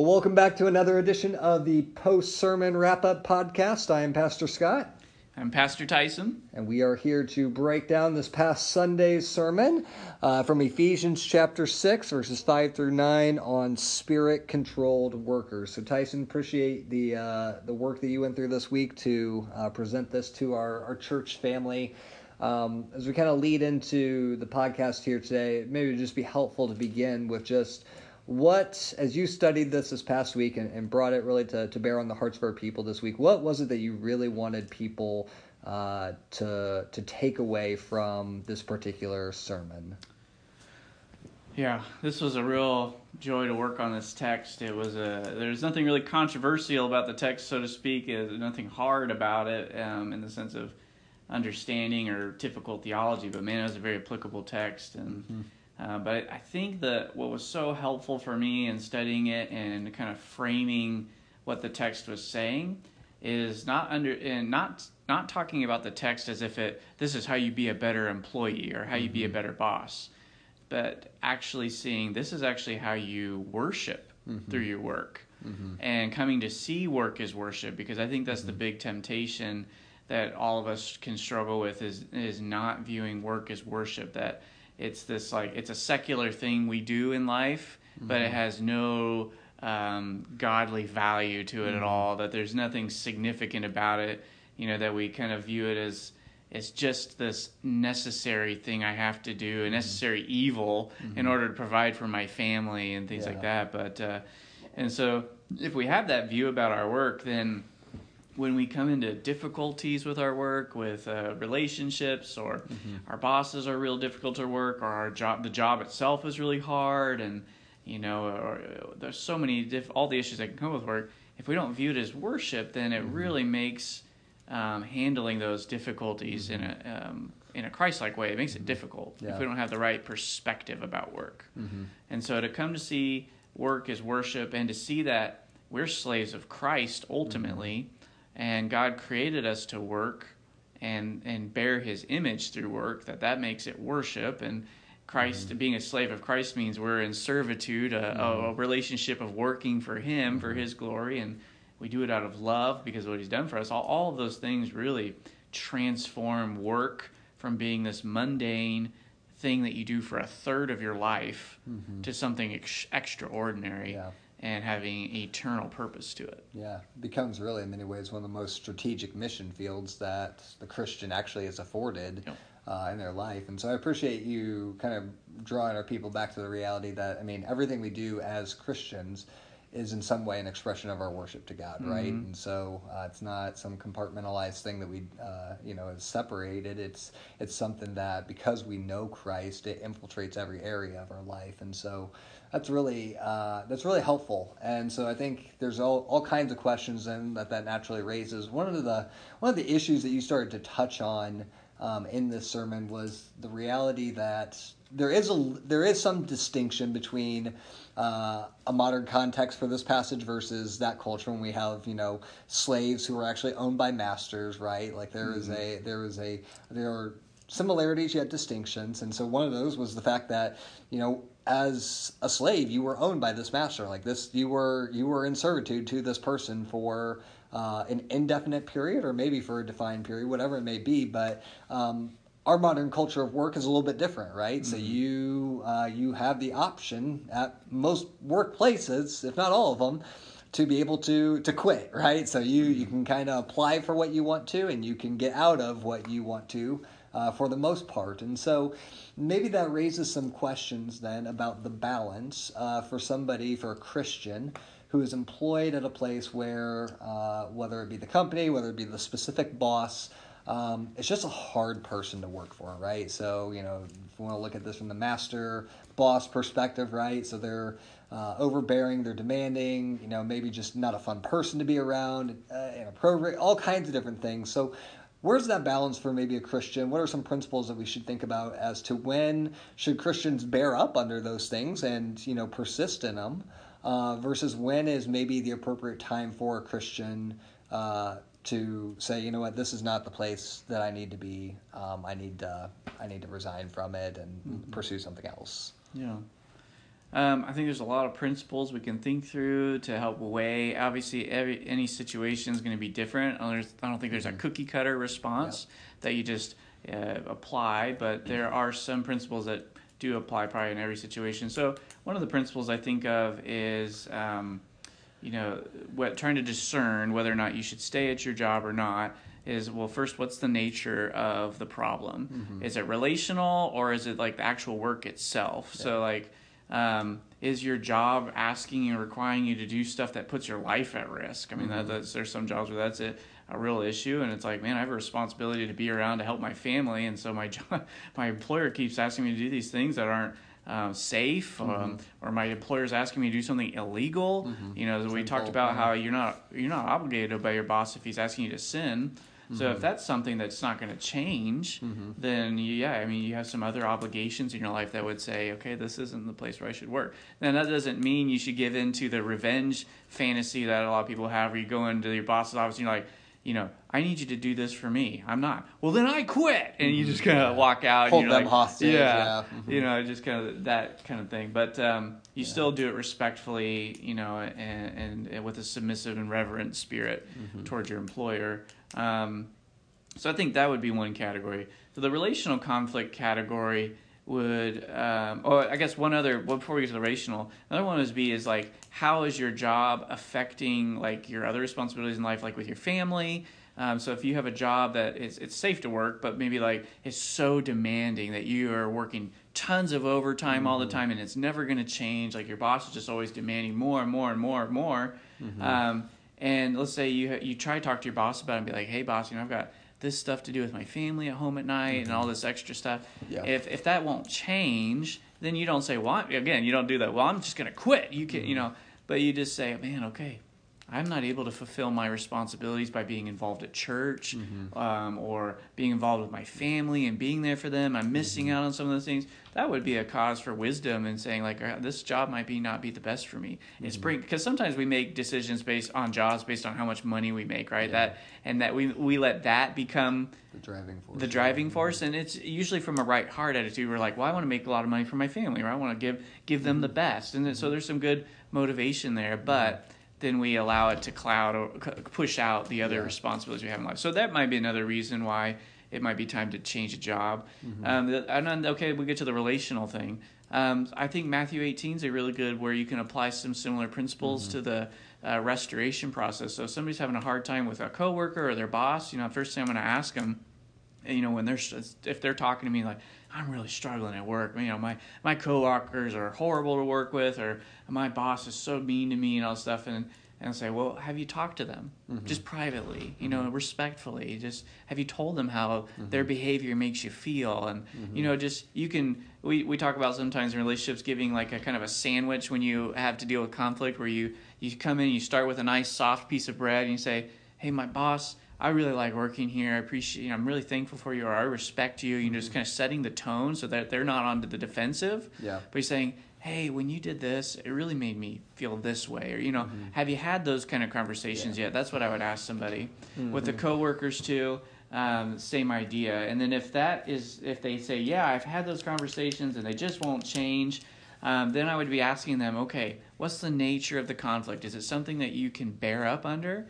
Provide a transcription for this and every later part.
Well, welcome back to another edition of the post sermon wrap up podcast. I am Pastor Scott. I'm Pastor Tyson. And we are here to break down this past Sunday's sermon uh, from Ephesians chapter 6, verses 5 through 9 on spirit controlled workers. So, Tyson, appreciate the, uh, the work that you went through this week to uh, present this to our, our church family. Um, as we kind of lead into the podcast here today, maybe it would just be helpful to begin with just what, as you studied this this past week and, and brought it really to, to bear on the hearts of our people this week, what was it that you really wanted people uh, to to take away from this particular sermon? Yeah, this was a real joy to work on this text. It was a there's nothing really controversial about the text, so to speak. There's nothing hard about it um, in the sense of understanding or typical theology. But man, it was a very applicable text, and mm-hmm. Uh, but I think that what was so helpful for me in studying it and kind of framing what the text was saying is not under and not not talking about the text as if it this is how you be a better employee or how you be a mm-hmm. better boss, but actually seeing this is actually how you worship mm-hmm. through your work. Mm-hmm. And coming to see work as worship because I think that's mm-hmm. the big temptation that all of us can struggle with is is not viewing work as worship that it's this like it's a secular thing we do in life, mm-hmm. but it mm-hmm. has no um, godly value to it mm-hmm. at all. That there's nothing significant about it. You know that we kind of view it as it's just this necessary thing I have to do, a mm-hmm. necessary mm-hmm. evil in mm-hmm. order to provide for my family and things yeah. like that. But uh, and so if we have that view about our work, then when we come into difficulties with our work, with uh, relationships, or mm-hmm. our bosses are real difficult to work, or our job, the job itself is really hard, and you know, or, there's so many diff- all the issues that can come with work. If we don't view it as worship, then it mm-hmm. really makes um, handling those difficulties mm-hmm. in a um, in a Christ-like way. It makes it mm-hmm. difficult yeah. if we don't have the right perspective about work. Mm-hmm. And so to come to see work as worship and to see that we're slaves of Christ ultimately mm-hmm and God created us to work and and bear His image through work. That that makes it worship and. Christ, mm-hmm. being a slave of Christ means we're in servitude, a, mm-hmm. a, relationship of working for Him, for mm-hmm. His glory, and we do it out of love because of what He's done for us. All, all of those things really transform work from being this mundane thing that you do for a third of your life mm-hmm. to something ex- extraordinary. Yeah and having eternal purpose to it. Yeah, it becomes really, in many ways, one of the most strategic mission fields that the Christian actually is afforded yep. uh, in their life. And so I appreciate you kind of drawing our people back to the reality that, I mean, everything we do as Christians is in some way an expression of our worship to God, right? Mm-hmm. And so uh, it's not some compartmentalized thing that we, uh, you know, is separated. It's it's something that because we know Christ, it infiltrates every area of our life, and so that's really uh, that's really helpful. And so I think there's all, all kinds of questions then that that naturally raises. One of the one of the issues that you started to touch on um, in this sermon was the reality that there is a there is some distinction between uh, a modern context for this passage versus that culture when we have you know slaves who are actually owned by masters, right? Like there mm-hmm. is a there is a there are similarities yet distinctions, and so one of those was the fact that you know as a slave you were owned by this master. Like this you were you were in servitude to this person for uh, an indefinite period or maybe for a defined period whatever it may be but um, our modern culture of work is a little bit different right? Mm-hmm. so you uh, you have the option at most workplaces if not all of them to be able to to quit right? So you you can kind of apply for what you want to and you can get out of what you want to uh, for the most part. And so maybe that raises some questions then about the balance uh, for somebody, for a Christian, who is employed at a place where, uh, whether it be the company, whether it be the specific boss, um, it's just a hard person to work for, right? So, you know, if we want to look at this from the master boss perspective, right? So they're uh, overbearing, they're demanding, you know, maybe just not a fun person to be around, uh, inappropriate, all kinds of different things. So, where's that balance for maybe a Christian? What are some principles that we should think about as to when should Christians bear up under those things and you know persist in them, uh, versus when is maybe the appropriate time for a Christian uh, to say, you know what, this is not the place that I need to be. Um, I need to, I need to resign from it and mm-hmm. pursue something else. Yeah. Um, I think there's a lot of principles we can think through to help weigh. Obviously, every any situation is going to be different. I don't think there's a mm-hmm. cookie cutter response yep. that you just uh, apply, but there are some principles that do apply probably in every situation. So one of the principles I think of is, um, you know, what trying to discern whether or not you should stay at your job or not is well first what's the nature of the problem mm-hmm. is it relational or is it like the actual work itself yeah. so like um, is your job asking and requiring you to do stuff that puts your life at risk i mean mm-hmm. that, there's some jobs where that's a, a real issue and it's like man i have a responsibility to be around to help my family and so my job, my employer keeps asking me to do these things that aren't uh, safe, um, mm-hmm. um, or my employer's asking me to do something illegal. Mm-hmm. You know, we talked about how you're not you're not obligated to obey your boss if he's asking you to sin. So mm-hmm. if that's something that's not going to change, mm-hmm. then yeah, I mean, you have some other obligations in your life that would say, okay, this isn't the place where I should work. Now that doesn't mean you should give in to the revenge fantasy that a lot of people have, where you go into your boss's office and you're like, you know, I need you to do this for me. I'm not. Well, then I quit, and you just kind of walk out. Hold and you're them like, hostage. Yeah, yeah. Mm-hmm. you know, just kind of that kind of thing. But um, you yeah. still do it respectfully, you know, and, and, and with a submissive and reverent spirit mm-hmm. towards your employer. Um, so I think that would be one category. So the relational conflict category would, um, or I guess one other, well, before we get to the relational, another one would be is like, how is your job affecting like your other responsibilities in life, like with your family? Um, so if you have a job that is it's safe to work, but maybe like it's so demanding that you are working tons of overtime mm-hmm. all the mm-hmm. time and it's never going to change. Like your boss is just always demanding more and more and more and more. Mm-hmm. Um, and let's say you you try to talk to your boss about it and be like, hey boss, you know I've got this stuff to do with my family at home at night mm-hmm. and all this extra stuff. Yeah. If if that won't change, then you don't say, well, again, you don't do that. Well, I'm just gonna quit. You can, mm-hmm. you know, but you just say, man, okay, I'm not able to fulfill my responsibilities by being involved at church mm-hmm. um, or being involved with my family and being there for them. I'm missing mm-hmm. out on some of those things. That would be a cause for wisdom and saying like uh, this job might be not be the best for me. Mm-hmm. It's bring because sometimes we make decisions based on jobs based on how much money we make, right? Yeah. That and that we we let that become the driving force. The driving force, and it's usually from a right heart attitude. We're like, well, I want to make a lot of money for my family, or I want to give give them the mm-hmm. best, and so mm-hmm. there's some good motivation there, but then we allow it to cloud or push out the other yeah. responsibilities we have in life. So that might be another reason why it might be time to change a job. Mm-hmm. Um, and then, okay, we get to the relational thing. Um, I think Matthew 18 is a really good where you can apply some similar principles mm-hmm. to the uh, restoration process. So if somebody's having a hard time with a coworker or their boss, you know, first thing I'm going to ask them, you know, when they're if they're talking to me like, I'm really struggling at work. You know, my my coworkers are horrible to work with, or my boss is so mean to me and all this stuff. And and I'll say, well, have you talked to them mm-hmm. just privately, you know, mm-hmm. respectfully? Just have you told them how mm-hmm. their behavior makes you feel? And mm-hmm. you know, just you can. We we talk about sometimes in relationships giving like a kind of a sandwich when you have to deal with conflict, where you you come in, you start with a nice soft piece of bread, and you say, hey, my boss I really like working here. I appreciate, you know, I'm really thankful for you, or I respect you. You know, just mm-hmm. kind of setting the tone so that they're not onto the defensive. Yeah. But you're saying, hey, when you did this, it really made me feel this way. Or, you know, mm-hmm. have you had those kind of conversations yeah. yet? That's what I would ask somebody. Mm-hmm. With the coworkers too, um, same idea. And then if that is, if they say, yeah, I've had those conversations and they just won't change, um, then I would be asking them, okay, what's the nature of the conflict? Is it something that you can bear up under?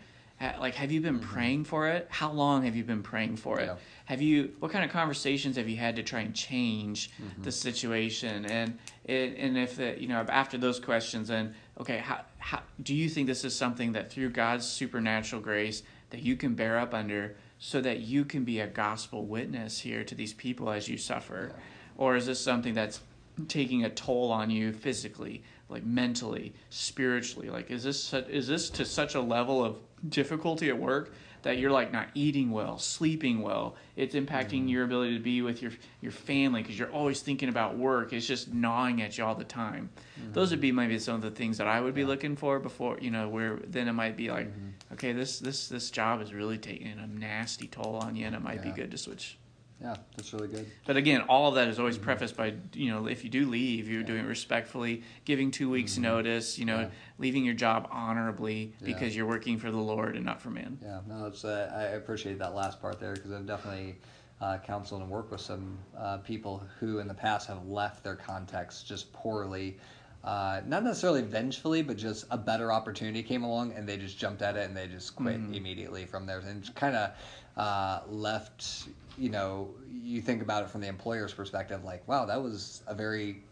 Like have you been mm-hmm. praying for it how long have you been praying for it yeah. have you what kind of conversations have you had to try and change mm-hmm. the situation and it, and if the, you know after those questions then okay how, how do you think this is something that through god's supernatural grace that you can bear up under so that you can be a gospel witness here to these people as you suffer yeah. or is this something that's taking a toll on you physically like mentally spiritually like is this is this to such a level of difficulty at work that you're like not eating well, sleeping well. It's impacting mm-hmm. your ability to be with your your family because you're always thinking about work. It's just gnawing at you all the time. Mm-hmm. Those would be maybe some of the things that I would be looking for before you know where then it might be like, mm-hmm. okay, this this this job is really taking a nasty toll on you, and it might yeah. be good to switch yeah, that's really good. But again, all of that is always mm-hmm. prefaced by you know if you do leave, you're yeah. doing it respectfully, giving two weeks mm-hmm. notice. You know, yeah. leaving your job honorably because yeah. you're working for the Lord and not for man. Yeah, no, it's uh, I appreciate that last part there because I've definitely uh, counseled and worked with some uh, people who in the past have left their context just poorly uh, not necessarily vengefully, but just a better opportunity came along and they just jumped at it and they just quit mm-hmm. immediately from there and kind of uh, left. You know, you think about it from the employer's perspective, like, wow, that was a very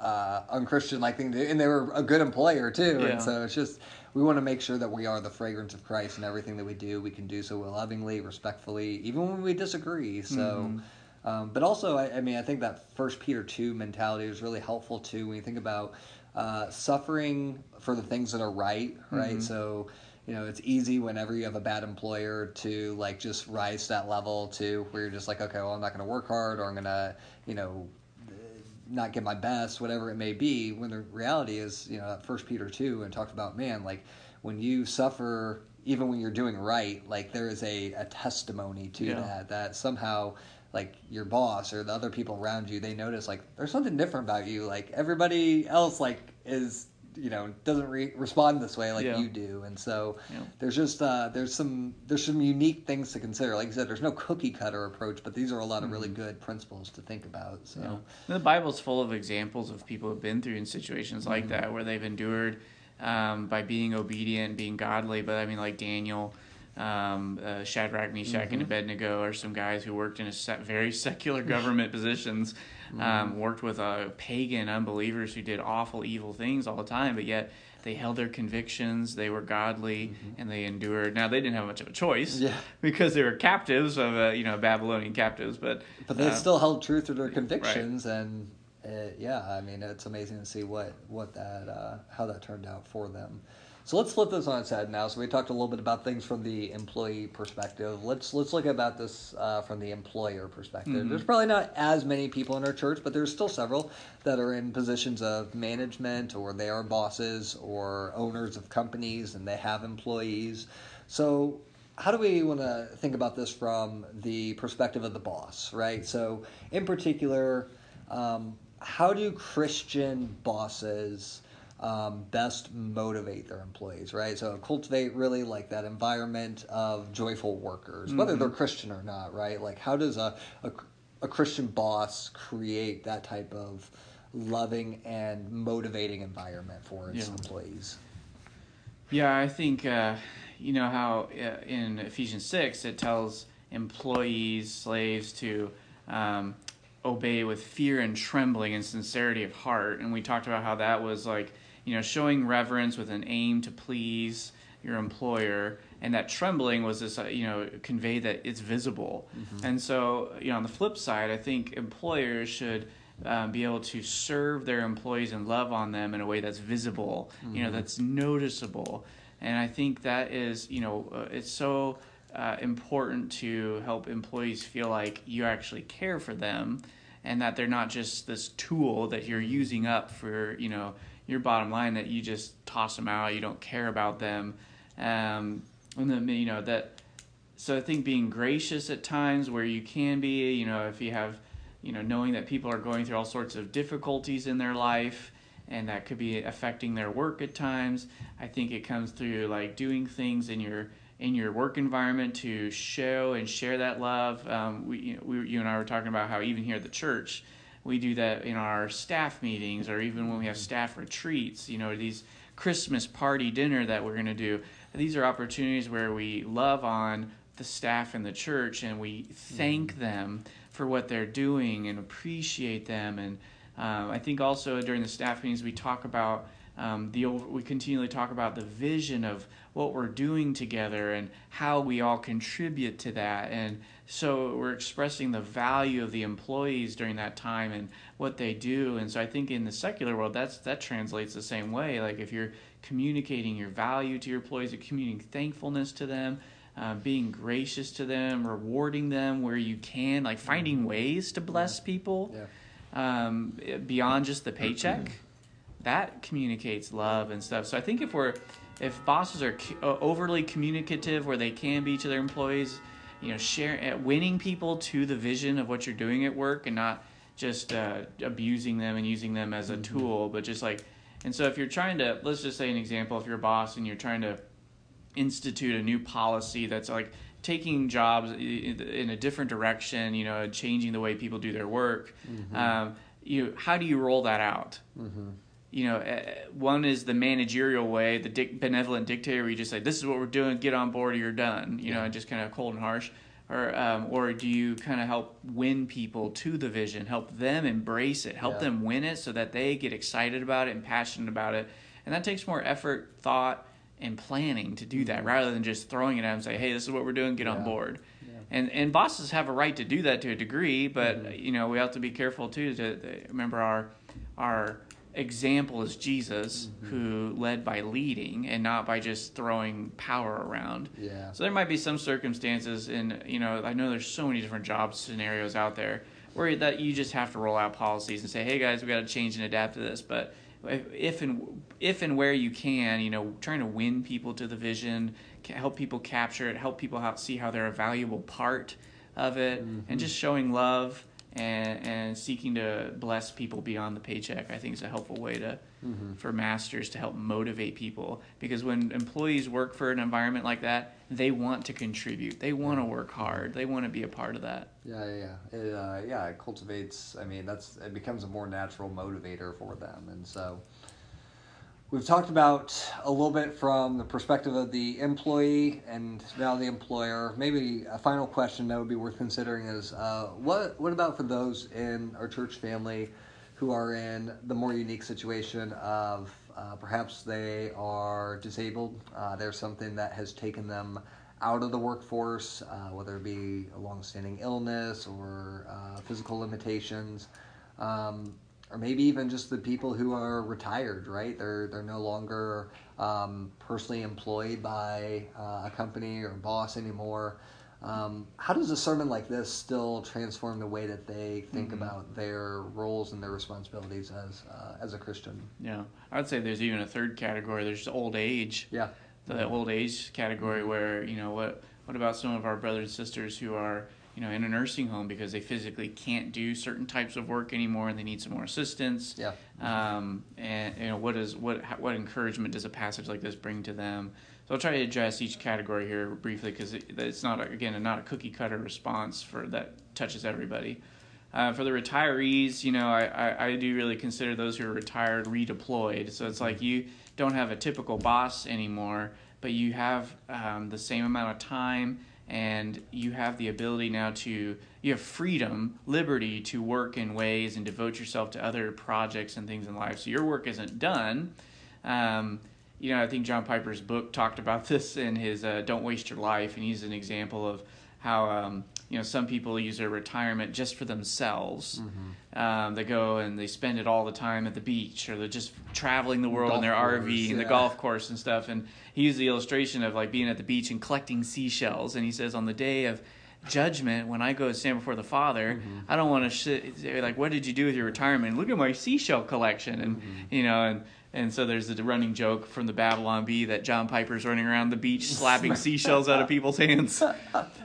uh, unchristian like thing to do, and they were a good employer too. Yeah. And so it's just we want to make sure that we are the fragrance of Christ in everything that we do. We can do so lovingly, respectfully, even when we disagree. So. Mm-hmm um, but also, I, I, mean, I think that First Peter two mentality is really helpful too when you think about uh, suffering for the things that are right, right? Mm-hmm. So, you know, it's easy whenever you have a bad employer to like just rise to that level to where you're just like, okay, well, I'm not going to work hard, or I'm going to, you know, not give my best, whatever it may be. When the reality is, you know, First Peter two and talked about, man, like when you suffer even when you're doing right, like there is a, a testimony to yeah. that, that somehow like your boss or the other people around you they notice like there's something different about you like everybody else like is you know doesn't re- respond this way like yeah. you do and so yeah. there's just uh, there's some there's some unique things to consider like you said there's no cookie cutter approach but these are a lot of mm-hmm. really good principles to think about so yeah. the bible's full of examples of people who've been through in situations like mm-hmm. that where they've endured um, by being obedient being godly but i mean like daniel um, uh, Shadrach, Meshach, mm-hmm. and Abednego are some guys who worked in a set, very secular government positions, mm-hmm. um, worked with uh, pagan unbelievers who did awful, evil things all the time, but yet they held their convictions, they were godly, mm-hmm. and they endured. Now they didn't have much of a choice, yeah. because they were captives of uh, you know Babylonian captives, but but they uh, still held true to their convictions, right. and uh, yeah, I mean it's amazing to see what what that uh, how that turned out for them. So let's flip this on its head now. So we talked a little bit about things from the employee perspective. Let's let's look about this uh, from the employer perspective. Mm-hmm. There's probably not as many people in our church, but there's still several that are in positions of management, or they are bosses, or owners of companies, and they have employees. So how do we want to think about this from the perspective of the boss, right? So in particular, um, how do Christian bosses um, best motivate their employees, right? So cultivate really like that environment of joyful workers, mm-hmm. whether they're Christian or not, right? Like how does a, a, a Christian boss create that type of loving and motivating environment for its yeah. employees? Yeah, I think uh, you know how uh, in Ephesians six it tells employees, slaves to um, obey with fear and trembling and sincerity of heart, and we talked about how that was like you know, showing reverence with an aim to please your employer, and that trembling was this, uh, you know, convey that it's visible. Mm-hmm. And so, you know, on the flip side, I think employers should um, be able to serve their employees and love on them in a way that's visible, mm-hmm. you know, mm-hmm. that's noticeable. And I think that is, you know, uh, it's so uh, important to help employees feel like you actually care for them and that they're not just this tool that you're using up for, you know, your bottom line that you just toss them out, you don't care about them, um, and then you know that. So I think being gracious at times where you can be, you know, if you have, you know, knowing that people are going through all sorts of difficulties in their life and that could be affecting their work at times. I think it comes through like doing things in your in your work environment to show and share that love. Um, we, you, know, we, you and I were talking about how even here at the church, we do that in our staff meetings or even when we have staff retreats, you know, these Christmas party dinner that we're going to do. These are opportunities where we love on the staff in the church and we thank mm-hmm. them for what they're doing and appreciate them. And um, I think also during the staff meetings, we talk about um, the we continually talk about the vision of what we're doing together and how we all contribute to that. And so we're expressing the value of the employees during that time and what they do. And so I think in the secular world, that's that translates the same way. Like if you're communicating your value to your employees, you're communicating thankfulness to them. Uh, being gracious to them, rewarding them where you can, like finding mm-hmm. ways to bless people yeah. Um, beyond just the paycheck. That communicates love and stuff. So I think if we're if bosses are uh, overly communicative where they can be to their employees, you know, share uh, winning people to the vision of what you're doing at work and not just uh, abusing them and using them as a mm-hmm. tool, but just like and so if you're trying to let's just say an example, if you're a boss and you're trying to institute a new policy that's like taking jobs in a different direction, you know, changing the way people do their work. Mm-hmm. Um, you how do you roll that out? Mm-hmm you know, uh, one is the managerial way, the dic- benevolent dictator, where you just say, "This is what we're doing. Get on board, or you're done." You yeah. know, and just kind of cold and harsh. Or, um, or do you kind of help win people to the vision, help them embrace it, help yeah. them win it, so that they get excited about it and passionate about it, and that takes more effort, thought, and planning to do that, mm-hmm. rather than just throwing it at them and say, "Hey, this is what we're doing. Get yeah. on board." and and bosses have a right to do that to a degree, but mm-hmm. you know we have to be careful too to, to remember our our example is Jesus, mm-hmm. who led by leading and not by just throwing power around. Yeah. So there might be some circumstances, and you know, I know there's so many different job scenarios out there where that you just have to roll out policies and say, "Hey guys, we got to change and adapt to this." But if and if and where you can, you know, trying to win people to the vision, help people capture it, help people how, see how they're a valuable part of it, mm-hmm. and just showing love and and seeking to bless people beyond the paycheck i think is a helpful way to mm-hmm. for masters to help motivate people. Because when employees work for an environment like that they want to contribute. They want to work hard. They want to be a part of that. Yeah yeah it, uh, yeah it cultivates i mean that's it becomes a more natural motivator for them. And so We've talked about a little bit from the perspective of the employee and now the employer. Maybe a final question that would be worth considering is uh, what what about for those in our church family who are in the more unique situation of uh, perhaps they are disabled. Uh, there's something that has taken them out of the workforce, uh, whether it be a long-standing illness or uh, physical limitations. Um, or maybe even just the people who are retired, right? They're they're no longer um, personally employed by uh, a company or boss anymore. Um, how does a sermon like this still transform the way that they think mm-hmm. about their roles and their responsibilities as uh, as a Christian? Yeah, I would say there's even a third category. There's old age. Yeah, the mm-hmm. old age category where you know what what about some of our brothers and sisters who are you know, in a nursing home because they physically can't do certain types of work anymore and they need some more assistance. Yeah. Um, and you know, what is what what encouragement does a passage like this bring to them? So I'll try to address each category here briefly because it, it's not again not a cookie cutter response for that touches everybody. Uh, for the retirees, you know, I, I, I, do really consider those who are retired redeployed. So it's like you don't have a typical boss anymore, but you have um, the same amount of time and you have the ability now to you have freedom liberty to work in ways and devote yourself to other projects and things in life. So your work isn't done. Um, you know i think john piper's book talked about this in his uh, don't waste your life and he's an example of how um, you know some people use their retirement just for themselves. Mm-hmm. Um, they go and they spend it all the time at the beach, or they're just traveling the world golf in their course, RV yeah. and the golf course and stuff. And he used the illustration of like being at the beach and collecting seashells. And he says on the day of judgment when I go to stand before the Father, mm-hmm. I don't want to say like, "What did you do with your retirement?" Look at my seashell collection, and mm-hmm. you know, and and so there's the running joke from the Babylon Bee that John Piper's running around the beach slapping seashells out of people's hands.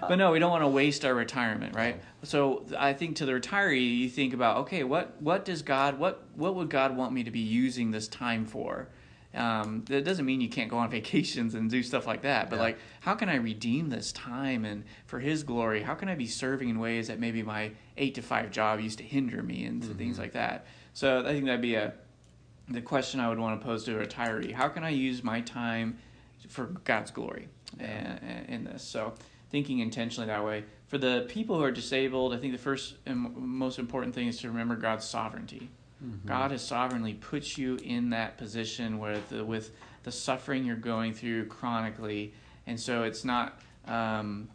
But no, we don't want to waste our retirement, right? So I think to the retiree, you think about, okay, what what does God what what would God want me to be using this time for? Um, that doesn't mean you can't go on vacations and do stuff like that, but yeah. like, how can I redeem this time and for His glory? How can I be serving in ways that maybe my eight to five job used to hinder me and mm-hmm. things like that? So I think that'd be a the question I would want to pose to a retiree: How can I use my time for God's glory yeah. in this? So thinking intentionally that way. For the people who are disabled, I think the first and most important thing is to remember God's sovereignty. Mm-hmm. God has sovereignly put you in that position with the, with the suffering you're going through chronically, and so it's not. Um,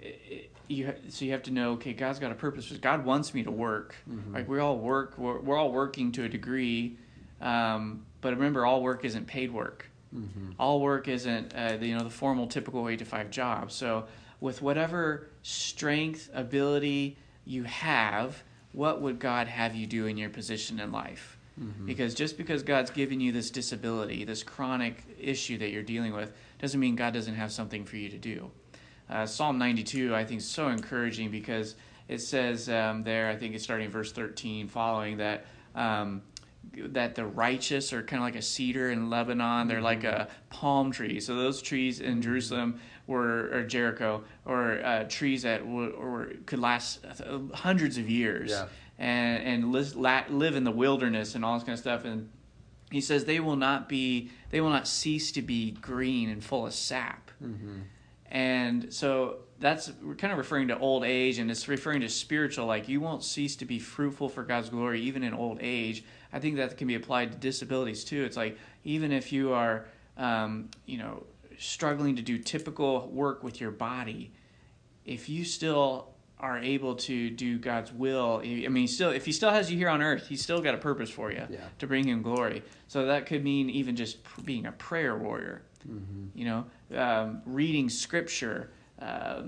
it, you so you have to know okay god's got a purpose god wants me to work mm-hmm. like we all work we're, we're all working to a degree um, but remember, all work isn't paid work. Mm-hmm. All work isn't uh, the, you know the formal typical eight to five job. So with whatever strength, ability you have, what would God have you do in your position in life? Mm-hmm. Because just because God's given you this disability, this chronic issue that you're dealing with, doesn't mean God doesn't have something for you to do. Uh, Psalm 92, I think, is so encouraging because it says um, there, I think it's starting verse 13, following that um, that the righteous are kind of like a cedar in Lebanon. They're like a palm tree. So those trees in Jerusalem were or Jericho or uh, trees that were, could last hundreds of years yeah. and and live, live in the wilderness and all this kind of stuff. And he says they will not be they will not cease to be green and full of sap mm-hmm. And so that's we're kind of referring to old age and it's referring to spiritual like you won't cease to be fruitful for god's glory even in old age i think that can be applied to disabilities too it's like even if you are um, you know struggling to do typical work with your body if you still are able to do God's will. I mean, still, if He still has you here on earth, He's still got a purpose for you yeah. to bring Him glory. So that could mean even just being a prayer warrior. Mm-hmm. You know, um, reading Scripture, uh,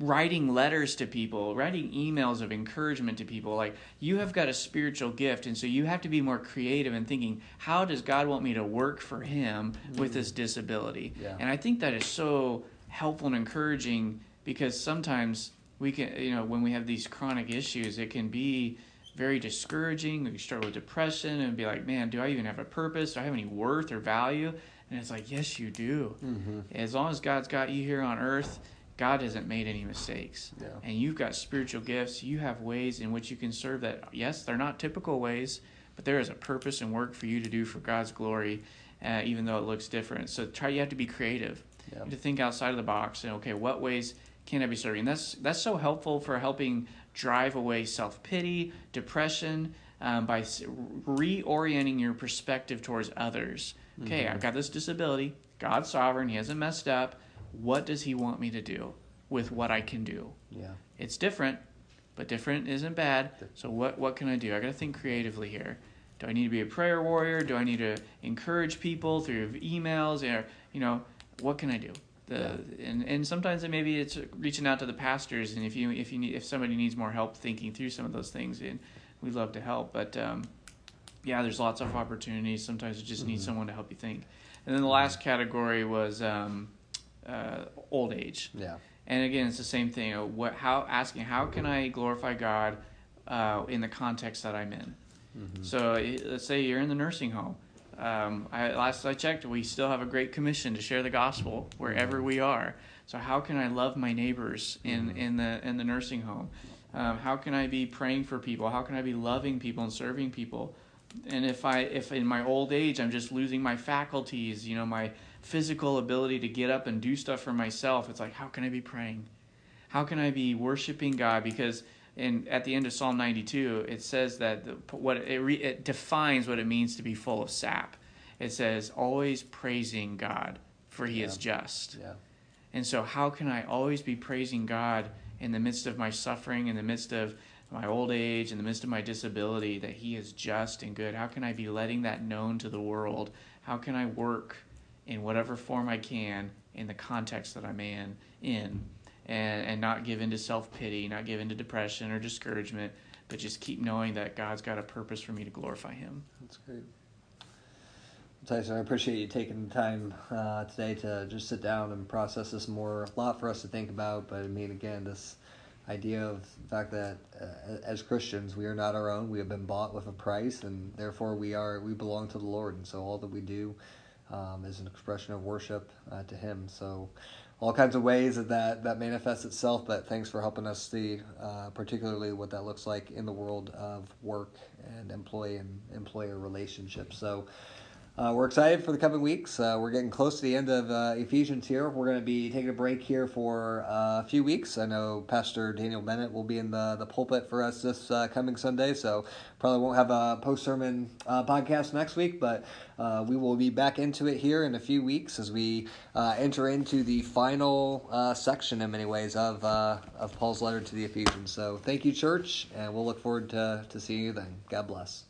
writing letters to people, writing emails of encouragement to people. Like you have got a spiritual gift, and so you have to be more creative in thinking, how does God want me to work for Him mm-hmm. with this disability? Yeah. And I think that is so helpful and encouraging because sometimes we can you know when we have these chronic issues it can be very discouraging we struggle with depression and be like man do i even have a purpose do i have any worth or value and it's like yes you do mm-hmm. as long as god's got you here on earth god hasn't made any mistakes yeah. and you've got spiritual gifts you have ways in which you can serve that yes they're not typical ways but there is a purpose and work for you to do for god's glory uh, even though it looks different so try you have to be creative yeah. to think outside of the box and okay what ways can I be serving? That's that's so helpful for helping drive away self pity, depression, um, by reorienting your perspective towards others. Okay, mm-hmm. I've got this disability. God's sovereign. He hasn't messed up. What does He want me to do with what I can do? Yeah, it's different, but different isn't bad. So what what can I do? I got to think creatively here. Do I need to be a prayer warrior? Do I need to encourage people through emails? Or you know, what can I do? The, yeah. and, and sometimes it maybe it's reaching out to the pastors and if you if you need if somebody needs more help thinking through some of those things and we'd love to help but um, yeah there's lots of opportunities sometimes you just mm-hmm. need someone to help you think and then the last category was um, uh, old age yeah and again it's the same thing uh, what how asking how can I glorify God uh, in the context that I'm in mm-hmm. so let's say you're in the nursing home um, I, last I checked, we still have a great commission to share the gospel wherever we are. So how can I love my neighbors in, mm-hmm. in the in the nursing home? Um, how can I be praying for people? How can I be loving people and serving people? And if I if in my old age I'm just losing my faculties, you know, my physical ability to get up and do stuff for myself, it's like how can I be praying? How can I be worshiping God? Because and at the end of Psalm 92, it says that the, what it, re, it defines what it means to be full of sap. It says always praising God, for He yeah. is just. Yeah. And so, how can I always be praising God in the midst of my suffering, in the midst of my old age, in the midst of my disability, that He is just and good? How can I be letting that known to the world? How can I work in whatever form I can in the context that I'm in? in and, and not give into self pity, not give into depression or discouragement, but just keep knowing that God's got a purpose for me to glorify Him. That's great. Tyson, I appreciate you taking the time uh, today to just sit down and process this more. A lot for us to think about, but I mean, again, this idea of the fact that uh, as Christians we are not our own. We have been bought with a price, and therefore we are we belong to the Lord. And so all that we do um, is an expression of worship uh, to Him. So all kinds of ways that that, that manifests itself. But thanks for helping us see, uh, particularly what that looks like in the world of work and employee and employer relationships. So. Uh, we're excited for the coming weeks. Uh, we're getting close to the end of uh, Ephesians here. We're going to be taking a break here for uh, a few weeks. I know Pastor Daniel Bennett will be in the, the pulpit for us this uh, coming Sunday, so probably won't have a post sermon uh, podcast next week, but we will be back into it here in a few weeks as we enter into the final section, in many ways, of, of Paul's letter to the Ephesians. So thank you, church, and we'll look forward to, to seeing you then. God bless.